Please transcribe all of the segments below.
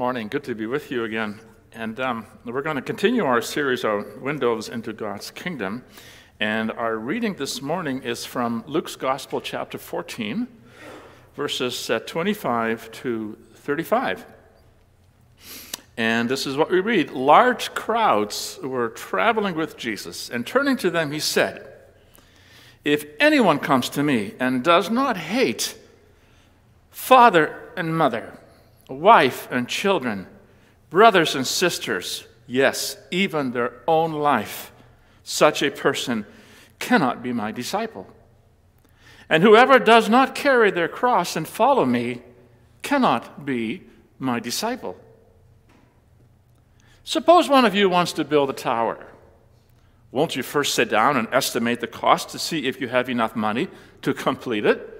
morning. Good to be with you again. And um, we're going to continue our series of Windows into God's Kingdom. And our reading this morning is from Luke's Gospel, chapter 14, verses uh, 25 to 35. And this is what we read Large crowds were traveling with Jesus, and turning to them, he said, If anyone comes to me and does not hate father and mother, wife and children, brothers and sisters, yes, even their own life, such a person cannot be my disciple. And whoever does not carry their cross and follow me cannot be my disciple. Suppose one of you wants to build a tower. Won't you first sit down and estimate the cost to see if you have enough money to complete it?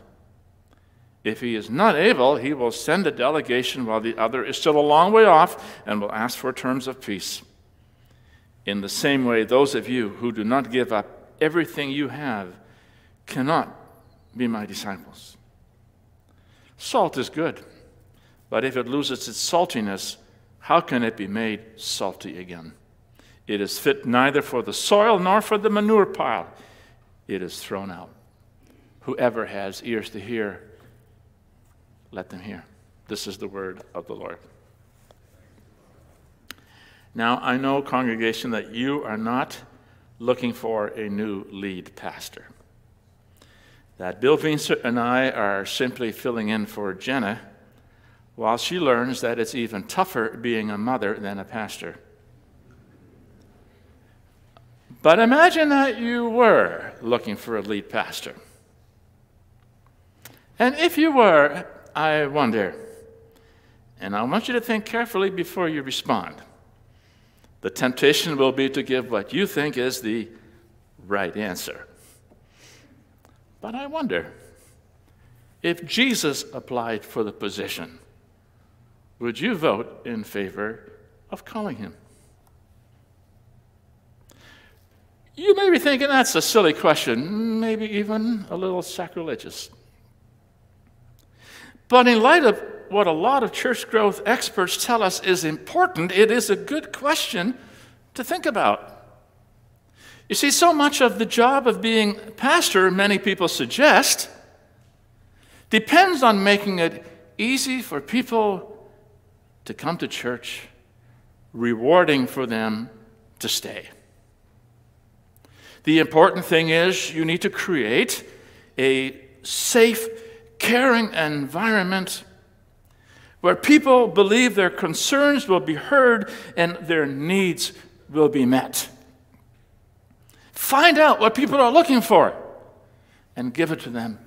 If he is not able, he will send a delegation while the other is still a long way off and will ask for terms of peace. In the same way, those of you who do not give up everything you have cannot be my disciples. Salt is good, but if it loses its saltiness, how can it be made salty again? It is fit neither for the soil nor for the manure pile. It is thrown out. Whoever has ears to hear, let them hear. This is the word of the Lord. Now, I know, congregation, that you are not looking for a new lead pastor. That Bill Vincent and I are simply filling in for Jenna while she learns that it's even tougher being a mother than a pastor. But imagine that you were looking for a lead pastor. And if you were, I wonder. And I want you to think carefully before you respond. The temptation will be to give what you think is the right answer. But I wonder if Jesus applied for the position, would you vote in favor of calling him? You may be thinking that's a silly question, maybe even a little sacrilegious. But in light of what a lot of church growth experts tell us is important, it is a good question to think about. You see, so much of the job of being pastor, many people suggest, depends on making it easy for people to come to church, rewarding for them to stay. The important thing is you need to create a safe caring environment where people believe their concerns will be heard and their needs will be met. Find out what people are looking for and give it to them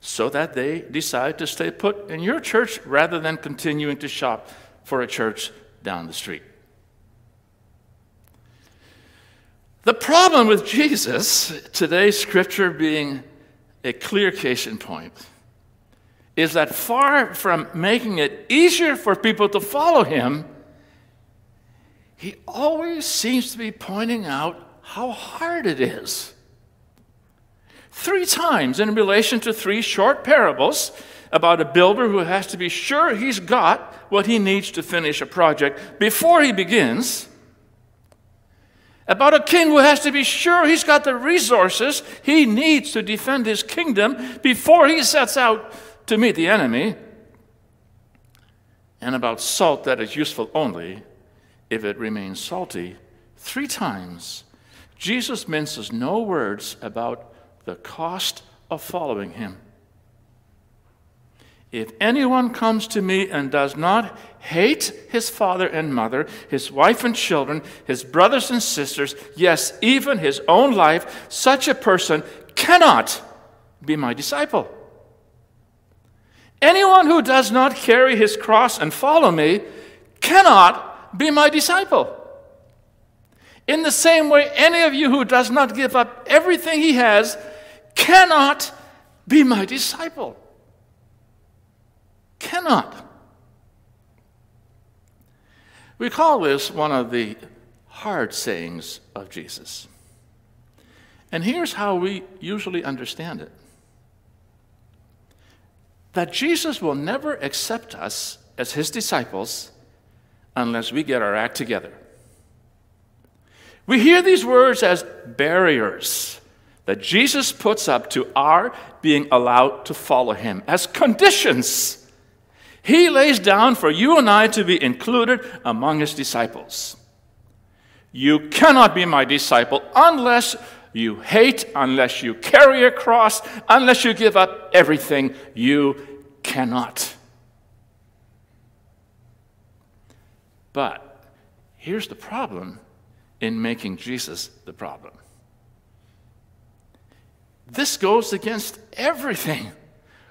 so that they decide to stay put in your church rather than continuing to shop for a church down the street. The problem with Jesus, today's scripture being a clear case in point, is that far from making it easier for people to follow him, he always seems to be pointing out how hard it is. Three times in relation to three short parables about a builder who has to be sure he's got what he needs to finish a project before he begins. About a king who has to be sure he's got the resources he needs to defend his kingdom before he sets out to meet the enemy, and about salt that is useful only if it remains salty, three times, Jesus minces no words about the cost of following him. If anyone comes to me and does not hate his father and mother, his wife and children, his brothers and sisters, yes, even his own life, such a person cannot be my disciple. Anyone who does not carry his cross and follow me cannot be my disciple. In the same way, any of you who does not give up everything he has cannot be my disciple. Cannot. We call this one of the hard sayings of Jesus. And here's how we usually understand it that Jesus will never accept us as his disciples unless we get our act together. We hear these words as barriers that Jesus puts up to our being allowed to follow him, as conditions he lays down for you and I to be included among his disciples. You cannot be my disciple unless you hate, unless you carry a cross, unless you give up everything. You cannot. But here's the problem in making Jesus the problem this goes against everything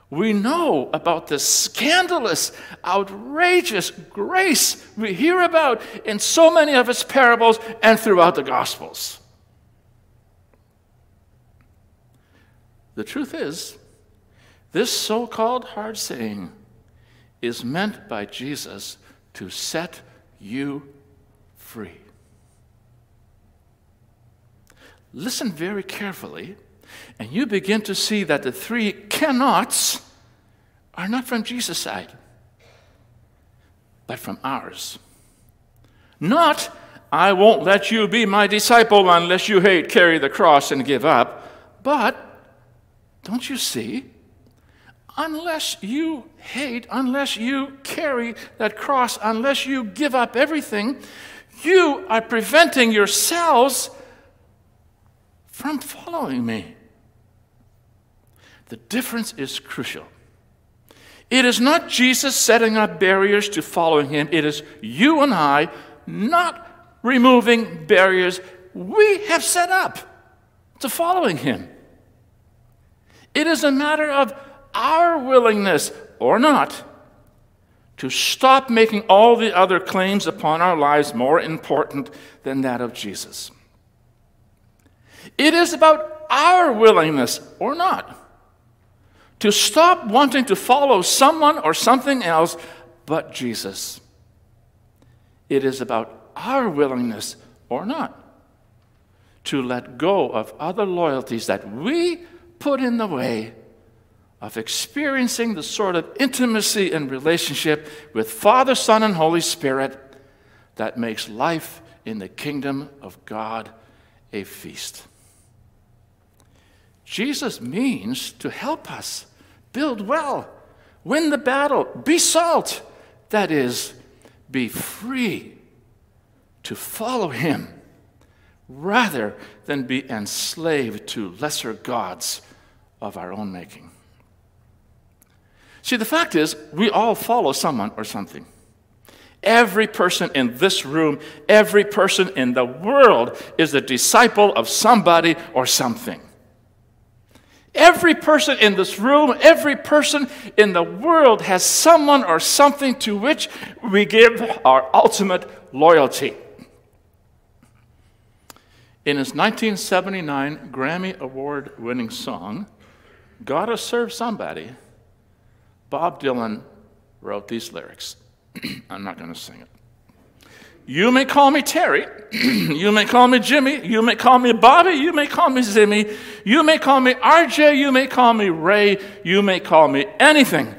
we know about the scandalous, outrageous grace we hear about in so many of its parables and throughout the Gospels. The truth is, this so called hard saying is meant by Jesus to set you free. Listen very carefully and you begin to see that the three cannots are not from Jesus' side, but from ours. Not, I won't let you be my disciple unless you hate, carry the cross, and give up, but, don't you see? Unless you hate, unless you carry that cross, unless you give up everything, you are preventing yourselves from following me. The difference is crucial. It is not Jesus setting up barriers to following him, it is you and I not removing barriers we have set up to following him. It is a matter of our willingness or not to stop making all the other claims upon our lives more important than that of Jesus. It is about our willingness or not to stop wanting to follow someone or something else but Jesus. It is about our willingness or not to let go of other loyalties that we put in the way of experiencing the sort of intimacy and relationship with Father, Son, and Holy Spirit that makes life in the kingdom of God a feast. Jesus means to help us build well, win the battle, be salt. That is, be free to follow Him rather than be enslaved to lesser gods of our own making. See, the fact is, we all follow someone or something. Every person in this room, every person in the world is a disciple of somebody or something. Every person in this room, every person in the world has someone or something to which we give our ultimate loyalty. In his 1979 Grammy Award winning song, Gotta Serve Somebody, Bob Dylan wrote these lyrics. I'm not going to sing it. You may call me Terry. you may call me Jimmy. You may call me Bobby. You may call me Zimmy. You may call me RJ. You may call me Ray. You may call me anything.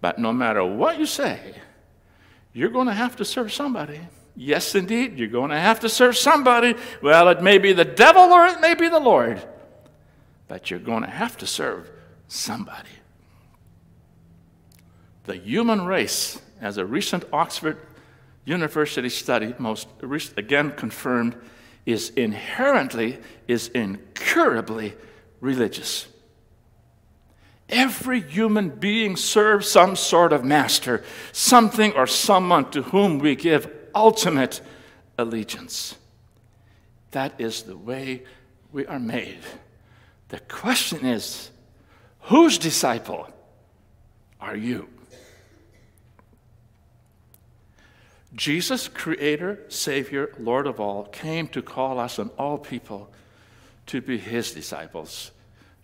But no matter what you say, you're going to have to serve somebody. Yes, indeed, you're going to have to serve somebody. Well, it may be the devil or it may be the Lord, but you're going to have to serve somebody. The human race, as a recent Oxford university study, most again confirmed, is inherently, is incurably religious. Every human being serves some sort of master, something or someone to whom we give ultimate allegiance. That is the way we are made. The question is whose disciple are you? Jesus, Creator, Savior, Lord of all, came to call us and all people to be His disciples,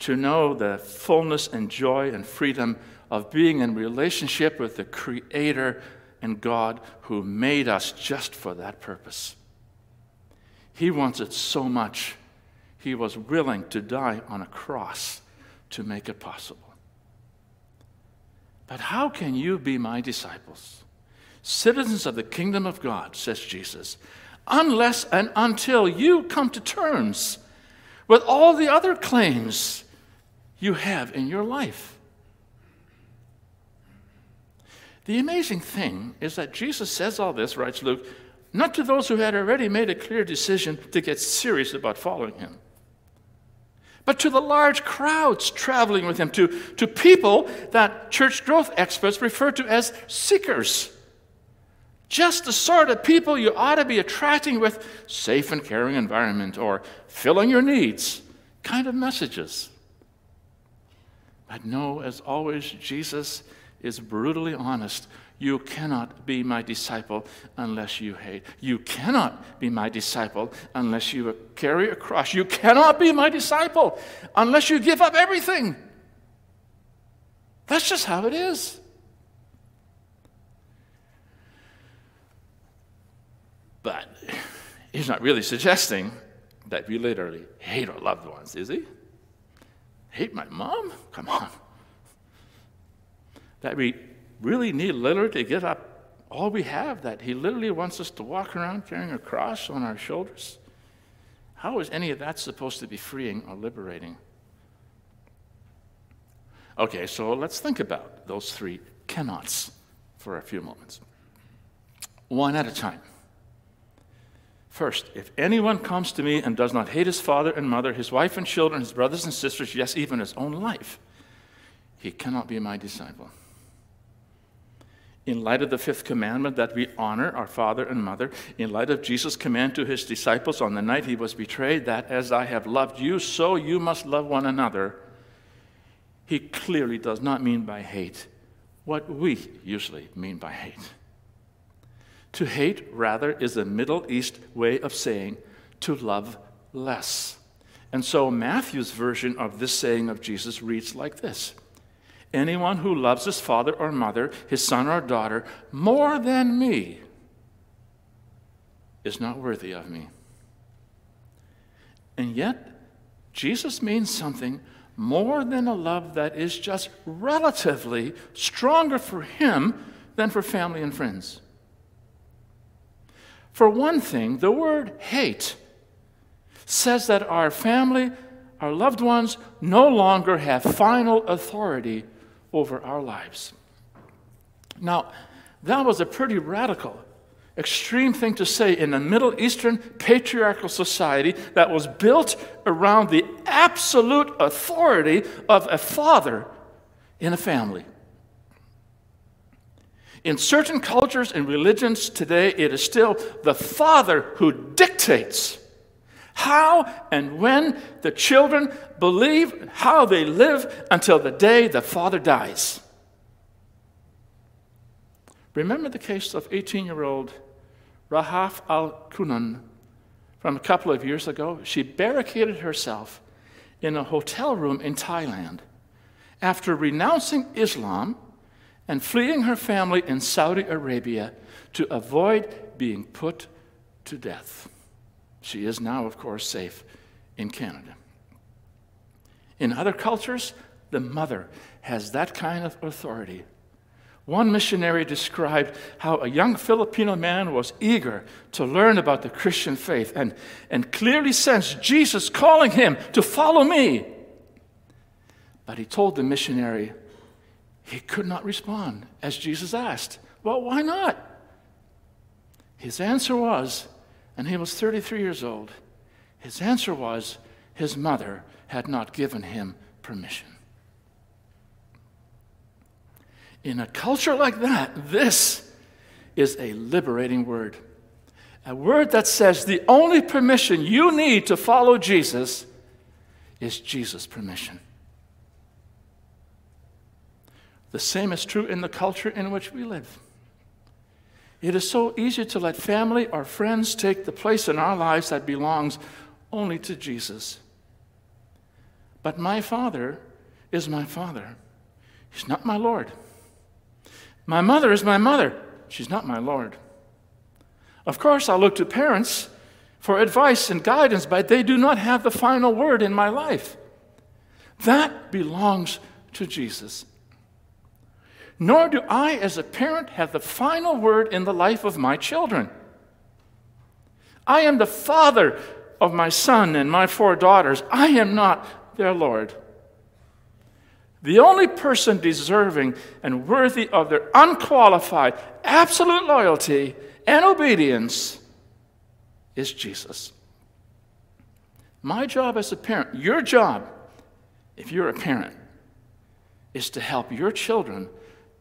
to know the fullness and joy and freedom of being in relationship with the Creator and God who made us just for that purpose. He wants it so much, He was willing to die on a cross to make it possible. But how can you be my disciples? Citizens of the kingdom of God, says Jesus, unless and until you come to terms with all the other claims you have in your life. The amazing thing is that Jesus says all this, writes Luke, not to those who had already made a clear decision to get serious about following him but to the large crowds traveling with him, to, to people that church growth experts refer to as seekers. Just the sort of people you ought to be attracting with safe and caring environment or filling your needs kind of messages. But no, as always, Jesus is brutally honest. You cannot be my disciple unless you hate. You cannot be my disciple unless you carry a cross. You cannot be my disciple unless you give up everything. That's just how it is. But he's not really suggesting that we literally hate our loved ones, is he? Hate my mom? Come on. That we really need literally to give up all we have, that He literally wants us to walk around carrying a cross on our shoulders? How is any of that supposed to be freeing or liberating? Okay, so let's think about those three cannots for a few moments. One at a time. First, if anyone comes to me and does not hate his father and mother, his wife and children, his brothers and sisters, yes, even his own life, he cannot be my disciple in light of the fifth commandment that we honor our father and mother, in light of Jesus' command to his disciples on the night he was betrayed, that as I have loved you, so you must love one another, he clearly does not mean by hate what we usually mean by hate. To hate, rather, is a Middle East way of saying to love less. And so Matthew's version of this saying of Jesus reads like this Anyone who loves his father or mother, his son or daughter, more than me is not worthy of me. And yet, Jesus means something more than a love that is just relatively stronger for him than for family and friends. For one thing, the word hate says that our family, our loved ones, no longer have final authority over our lives. Now, that was a pretty radical, extreme thing to say in a Middle Eastern patriarchal society that was built around the absolute authority of a father in a family. In certain cultures and religions today, it is still the father who dictates how and when the children believe, how they live until the day the father dies. Remember the case of 18 year old Rahaf al Kunan from a couple of years ago? She barricaded herself in a hotel room in Thailand after renouncing Islam and fleeing her family in Saudi Arabia to avoid being put to death. She is now, of course, safe in Canada. In other cultures, the mother has that kind of authority. One missionary described how a young Filipino man was eager to learn about the Christian faith and, and clearly sensed Jesus calling him to follow me. But he told the missionary he could not respond as Jesus asked. Well, why not? His answer was, and he was 33 years old. His answer was his mother had not given him permission. In a culture like that, this is a liberating word. A word that says the only permission you need to follow Jesus is Jesus' permission. The same is true in the culture in which we live. It is so easy to let family or friends take the place in our lives that belongs only to Jesus. But my Father is my Father. He's not my Lord. My mother is my mother. She's not my Lord. Of course, I'll look to parents for advice and guidance, but they do not have the final word in my life. That belongs to Jesus. Nor do I, as a parent, have the final word in the life of my children. I am the father of my son and my four daughters. I am not their Lord. The only person deserving and worthy of their unqualified, absolute loyalty and obedience is Jesus. My job as a parent, your job, if you're a parent, is to help your children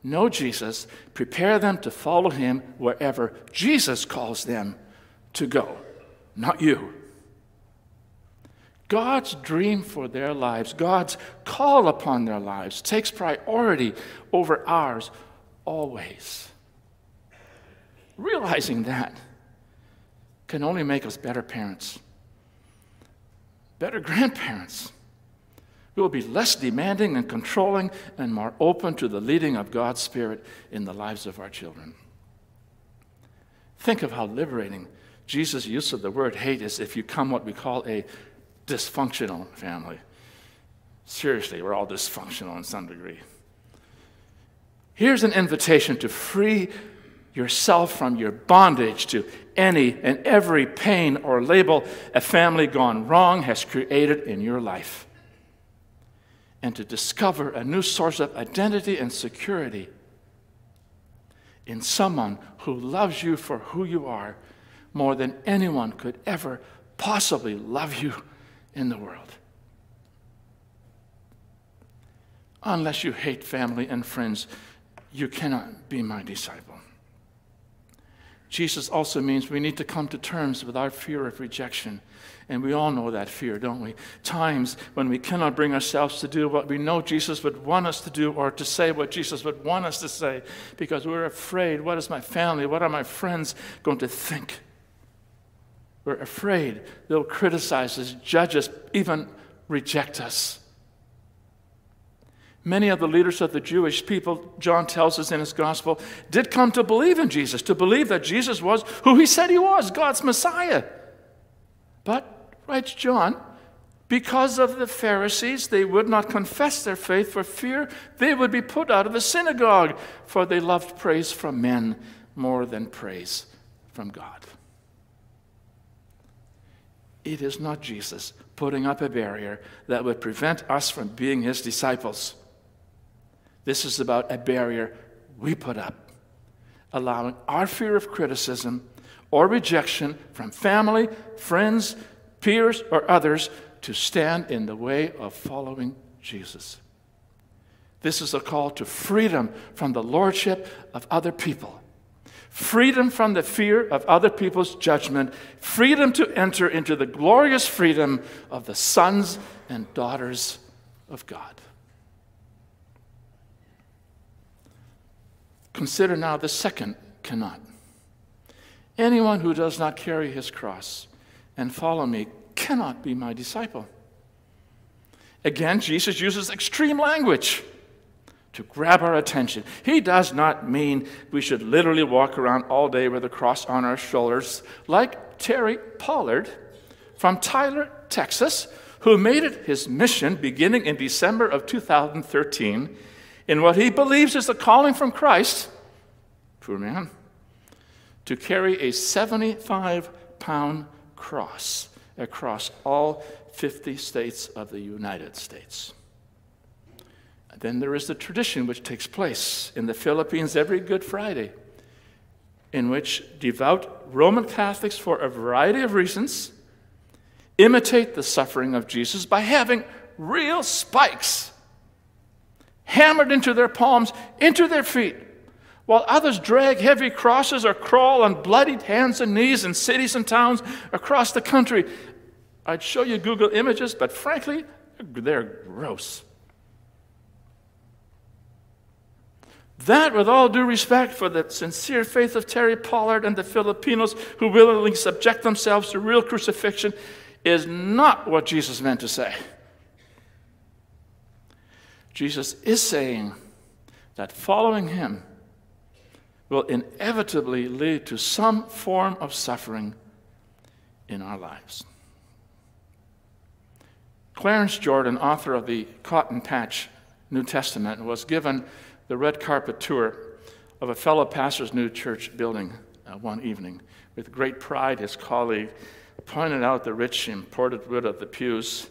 know Jesus, prepare them to follow him wherever Jesus calls them to go, not you. God's dream for their lives, God's call upon their lives, takes priority over ours always. Realizing that can only make us better parents, better grandparents. We will be less demanding and controlling and more open to the leading of God's Spirit in the lives of our children. Think of how liberating Jesus' use of the word hate is if you come what we call a dysfunctional family. Seriously, we're all dysfunctional in some degree. Here's an invitation to free yourself from your bondage to any and every pain or label a family gone wrong has created in your life. And to discover a new source of identity and security in someone who loves you for who you are more than anyone could ever possibly love you in the world. Unless you hate family and friends, you cannot be my disciple. Jesus also means we need to come to terms with our fear of rejection. And we all know that fear, don't we? Times when we cannot bring ourselves to do what we know Jesus would want us to do or to say what Jesus would want us to say because we're afraid what is my family, what are my friends going to think? We're afraid they'll criticize us, judge us, even reject us. Many of the leaders of the Jewish people, John tells us in his gospel, did come to believe in Jesus, to believe that Jesus was who he said he was, God's Messiah. But, writes John, because of the Pharisees, they would not confess their faith for fear they would be put out of the synagogue, for they loved praise from men more than praise from God. It is not Jesus putting up a barrier that would prevent us from being his disciples. This is about a barrier we put up, allowing our fear of criticism or rejection from family, friends, peers, or others to stand in the way of following Jesus. This is a call to freedom from the lordship of other people freedom from the fear of other people's judgment, freedom to enter into the glorious freedom of the sons and daughters of God. Consider now the second cannot. Anyone who does not carry his cross and follow me cannot be my disciple. Again, Jesus uses extreme language to grab our attention. He does not mean we should literally walk around all day with a cross on our shoulders, like Terry Pollard from Tyler, Texas, who made it his mission beginning in December of 2013 in what he believes is the calling from Christ, poor man, to carry a 75 pound cross across all 50 states of the United States. Then there is the tradition which takes place in the Philippines every Good Friday, in which devout Roman Catholics, for a variety of reasons, imitate the suffering of Jesus by having real spikes hammered into their palms, into their feet, while others drag heavy crosses or crawl on bloodied hands and knees in cities and towns across the country. I'd show you Google images, but frankly, they're gross. That, with all due respect for the sincere faith of Terry Pollard and the Filipinos who willingly subject themselves to real crucifixion, is not what Jesus meant to say. Jesus is saying that following him will inevitably lead to some form of suffering in our lives. Clarence Jordan, author of the Cotton Patch New Testament, was given the red carpet tour of a fellow pastor's new church building uh, one evening. With great pride, his colleague pointed out the rich imported wood of the pews,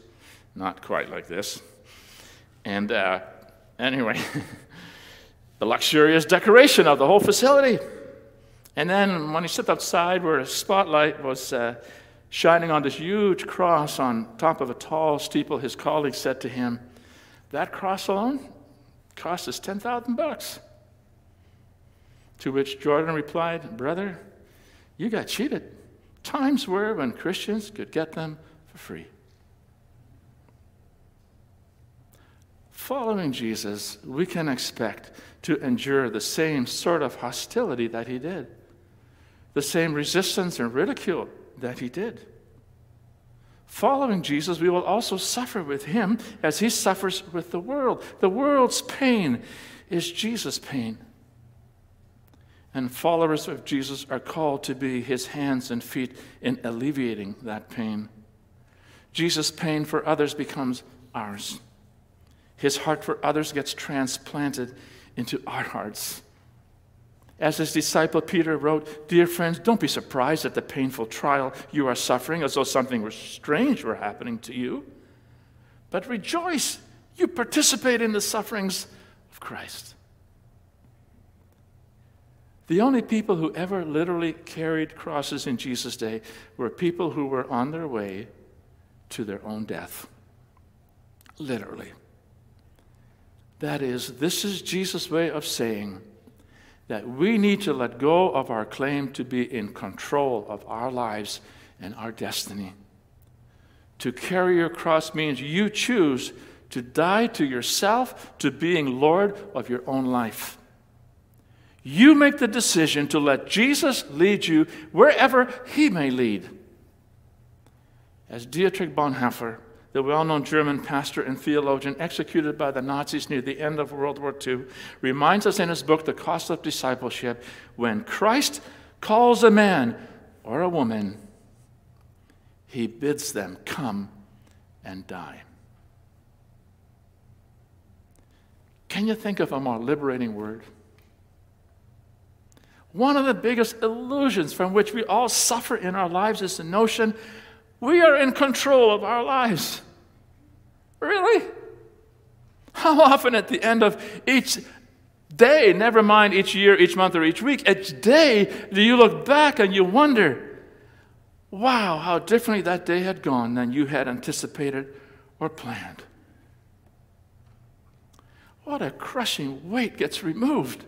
not quite like this. And uh, anyway, the luxurious decoration of the whole facility. And then when he stepped outside where a spotlight was uh, shining on this huge cross on top of a tall steeple, his colleague said to him, That cross alone cost us 10,000 bucks. To which Jordan replied, Brother, you got cheated. Times were when Christians could get them for free. Following Jesus, we can expect to endure the same sort of hostility that he did, the same resistance and ridicule that he did. Following Jesus, we will also suffer with him as he suffers with the world. The world's pain is Jesus' pain. And followers of Jesus are called to be his hands and feet in alleviating that pain. Jesus' pain for others becomes ours. His heart for others gets transplanted into our hearts. As his disciple Peter wrote, Dear friends, don't be surprised at the painful trial you are suffering as though something strange were happening to you. But rejoice, you participate in the sufferings of Christ. The only people who ever literally carried crosses in Jesus' day were people who were on their way to their own death. Literally. That is, this is Jesus' way of saying, that we need to let go of our claim to be in control of our lives and our destiny. To carry your cross means you choose to die to yourself, to being Lord of your own life. You make the decision to let Jesus lead you wherever he may lead. As Dietrich Bonhoeffer the well known German pastor and theologian executed by the Nazis near the end of World War II, reminds us in his book, The Cost of Discipleship when Christ calls a man or a woman, he bids them come and die. Can you think of a more liberating word? One of the biggest illusions from which we all suffer in our lives is the notion we are in control of our lives. Really? How often at the end of each day, never mind each year, each month, or each week, each day, do you look back and you wonder, wow, how differently that day had gone than you had anticipated or planned? What a crushing weight gets removed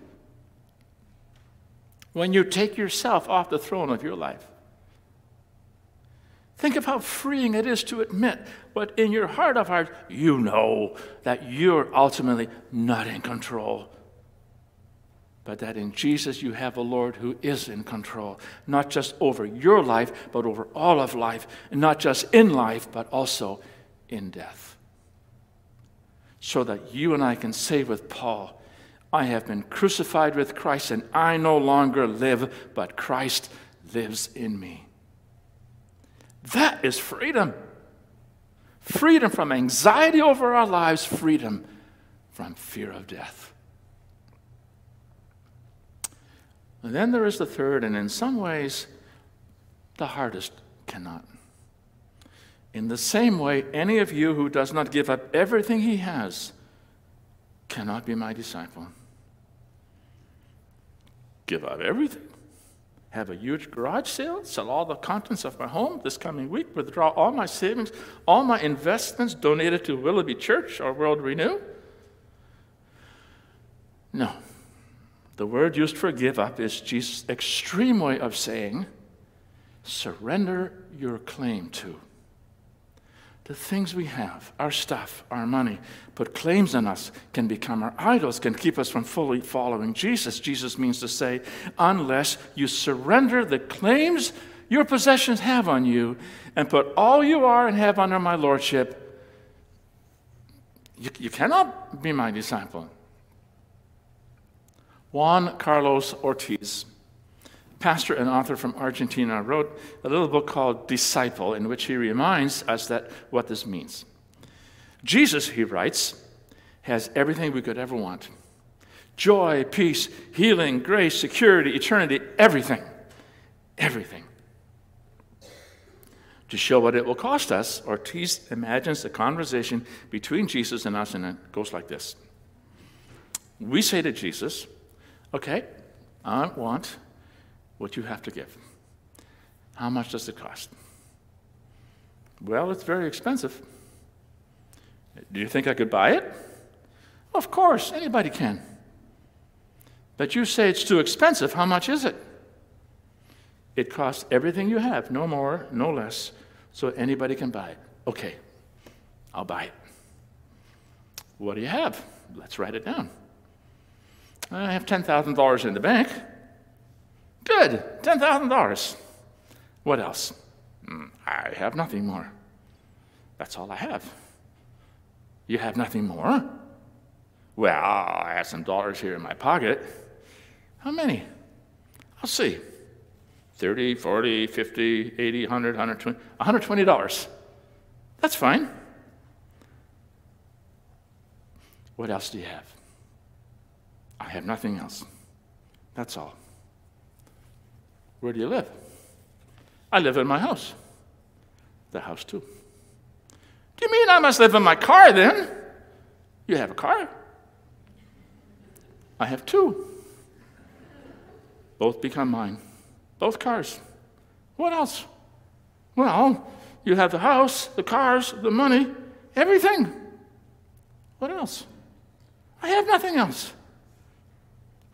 when you take yourself off the throne of your life. Think of how freeing it is to admit what in your heart of hearts you know that you're ultimately not in control. But that in Jesus you have a Lord who is in control, not just over your life, but over all of life, and not just in life, but also in death. So that you and I can say with Paul, I have been crucified with Christ, and I no longer live, but Christ lives in me. That is freedom. Freedom from anxiety over our lives, freedom from fear of death. And then there is the third, and in some ways, the hardest cannot. In the same way, any of you who does not give up everything he has cannot be my disciple. Give up everything? Have a huge garage sale, sell all the contents of my home this coming week, withdraw all my savings, all my investments donated to Willoughby Church or World Renew? No. The word used for give up is Jesus' extreme way of saying surrender your claim to. The things we have, our stuff, our money, put claims on us, can become our idols, can keep us from fully following Jesus. Jesus means to say, unless you surrender the claims your possessions have on you and put all you are and have under my lordship, you, you cannot be my disciple. Juan Carlos Ortiz pastor and author from Argentina, wrote a little book called Disciple, in which he reminds us that what this means. Jesus, he writes, has everything we could ever want joy, peace, healing, grace, security, eternity, everything. Everything. To show what it will cost us, Ortiz imagines a conversation between Jesus and us, and it goes like this. We say to Jesus, Okay, I want what you have to give. How much does it cost? Well, it's very expensive. Do you think I could buy it? Of course, anybody can. But you say it's too expensive. How much is it? It costs everything you have, no more, no less, so anybody can buy it. Okay, I'll buy it. What do you have? Let's write it down. I have $10,000 in the bank. Good, $10,000. What else? Mm, I have nothing more. That's all I have. You have nothing more? Well, I have some dollars here in my pocket. How many? I'll see. 30, 40, 50, 80, 100, 120, $120. That's fine. What else do you have? I have nothing else. That's all. Where do you live? I live in my house. The house, too. Do you mean I must live in my car then? You have a car. I have two. Both become mine. Both cars. What else? Well, you have the house, the cars, the money, everything. What else? I have nothing else.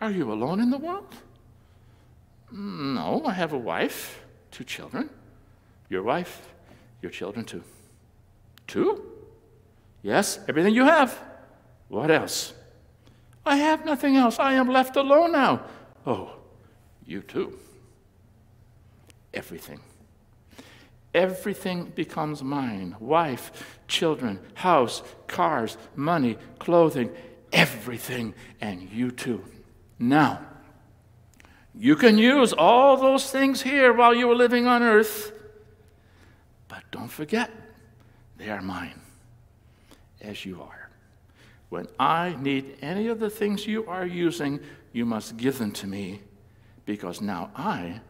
Are you alone in the world? No, I have a wife, two children. Your wife, your children too. Two? Yes, everything you have. What else? I have nothing else. I am left alone now. Oh, you too. Everything. Everything becomes mine wife, children, house, cars, money, clothing, everything, and you too. Now, you can use all those things here while you are living on earth, but don't forget, they are mine, as you are. When I need any of the things you are using, you must give them to me, because now I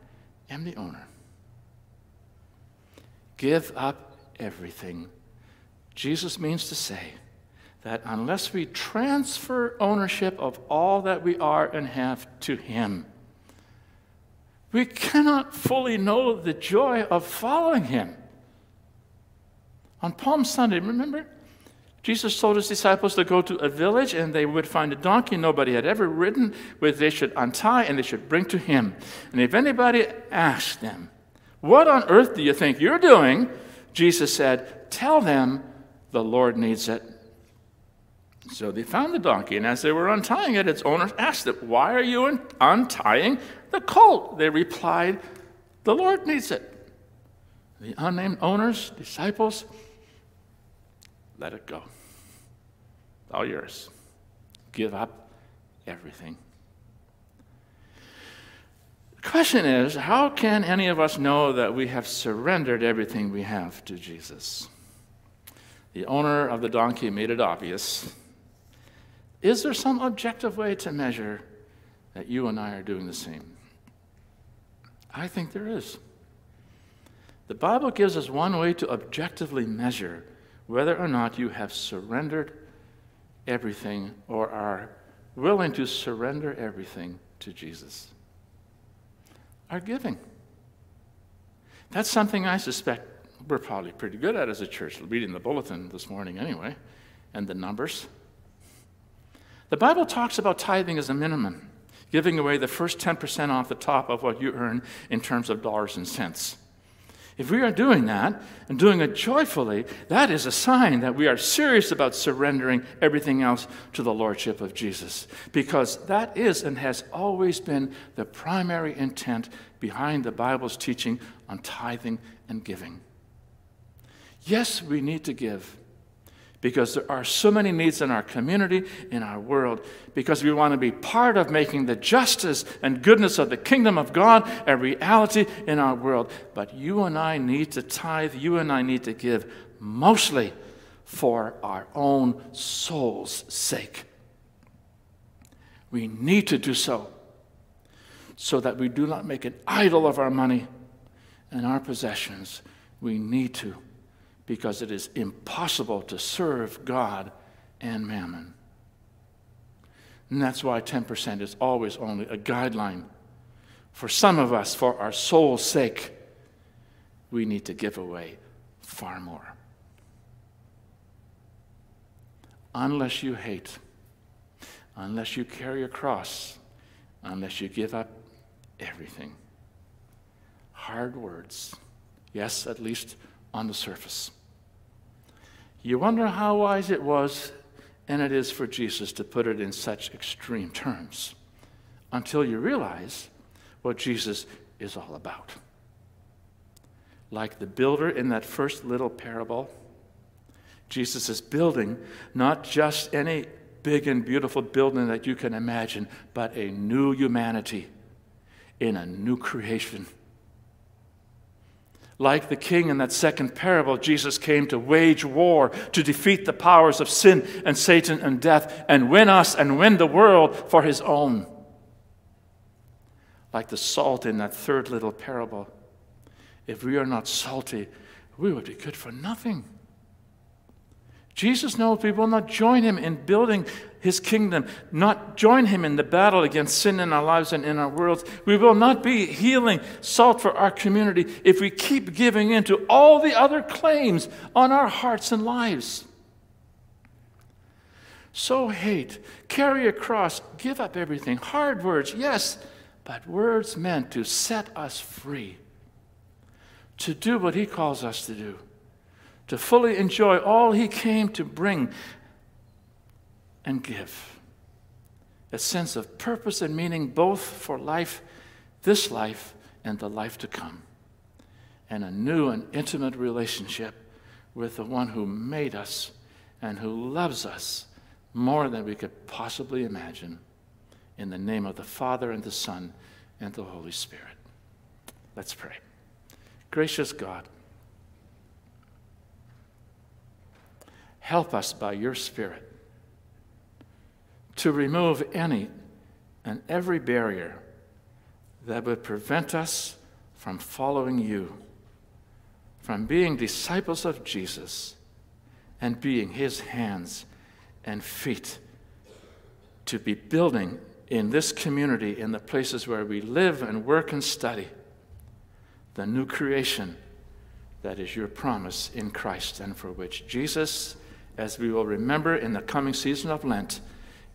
am the owner. Give up everything. Jesus means to say that unless we transfer ownership of all that we are and have to Him, we cannot fully know the joy of following him. On Palm Sunday, remember? Jesus told his disciples to go to a village and they would find a donkey nobody had ever ridden, which they should untie and they should bring to him. And if anybody asked them, What on earth do you think you're doing? Jesus said, Tell them the Lord needs it. So they found the donkey, and as they were untying it, its owner asked it, Why are you untying the colt. They replied, The Lord needs it. The unnamed owners, disciples, let it go. All yours. Give up everything. The question is how can any of us know that we have surrendered everything we have to Jesus? The owner of the donkey made it obvious. Is there some objective way to measure that you and I are doing the same? I think there is. The Bible gives us one way to objectively measure whether or not you have surrendered everything or are willing to surrender everything to Jesus. Our giving. That's something I suspect we're probably pretty good at as a church, reading the bulletin this morning anyway, and the numbers. The Bible talks about tithing as a minimum giving away the first 10% off the top of what you earn in terms of dollars and cents. If we are doing that and doing it joyfully, that is a sign that we are serious about surrendering everything else to the Lordship of Jesus. Because that is and has always been the primary intent behind the Bible's teaching on tithing and giving. Yes, we need to give because there are so many needs in our community, in our world, because we want to be part of making the justice and goodness of the kingdom of God a reality in our world. But you and I need to tithe, you and I need to give mostly for our own soul's sake. We need to do so so that we do not make an idol of our money and our possessions. We need to because it is impossible to serve God and mammon. And that's why 10% is always only a guideline. For some of us, for our soul's sake, we need to give away far more. Unless you hate, unless you carry a cross, unless you give up everything. Hard words. Yes, at least on the surface. You wonder how wise it was and it is for Jesus to put it in such extreme terms until you realize what Jesus is all about. Like the builder in that first little parable, Jesus is building not just any big and beautiful building that you can imagine, but a new humanity in a new creation. Like the king in that second parable, Jesus came to wage war, to defeat the powers of sin and Satan and death, and win us and win the world for his own. Like the salt in that third little parable, if we are not salty, we would be good for nothing. Jesus knows we will not join him in building his kingdom, not join him in the battle against sin in our lives and in our worlds. We will not be healing salt for our community if we keep giving in to all the other claims on our hearts and lives. So hate, carry a cross, give up everything. Hard words, yes, but words meant to set us free, to do what he calls us to do to fully enjoy all he came to bring and give. A sense of purpose and meaning both for life, this life, and the life to come. And a new and intimate relationship with the one who made us and who loves us more than we could possibly imagine. In the name of the Father, and the Son, and the Holy Spirit. Let's pray. Gracious God, Help us by your Spirit to remove any and every barrier that would prevent us from following you, from being disciples of Jesus and being his hands and feet to be building in this community, in the places where we live and work and study, the new creation that is your promise in Christ and for which Jesus as we will remember in the coming season of Lent,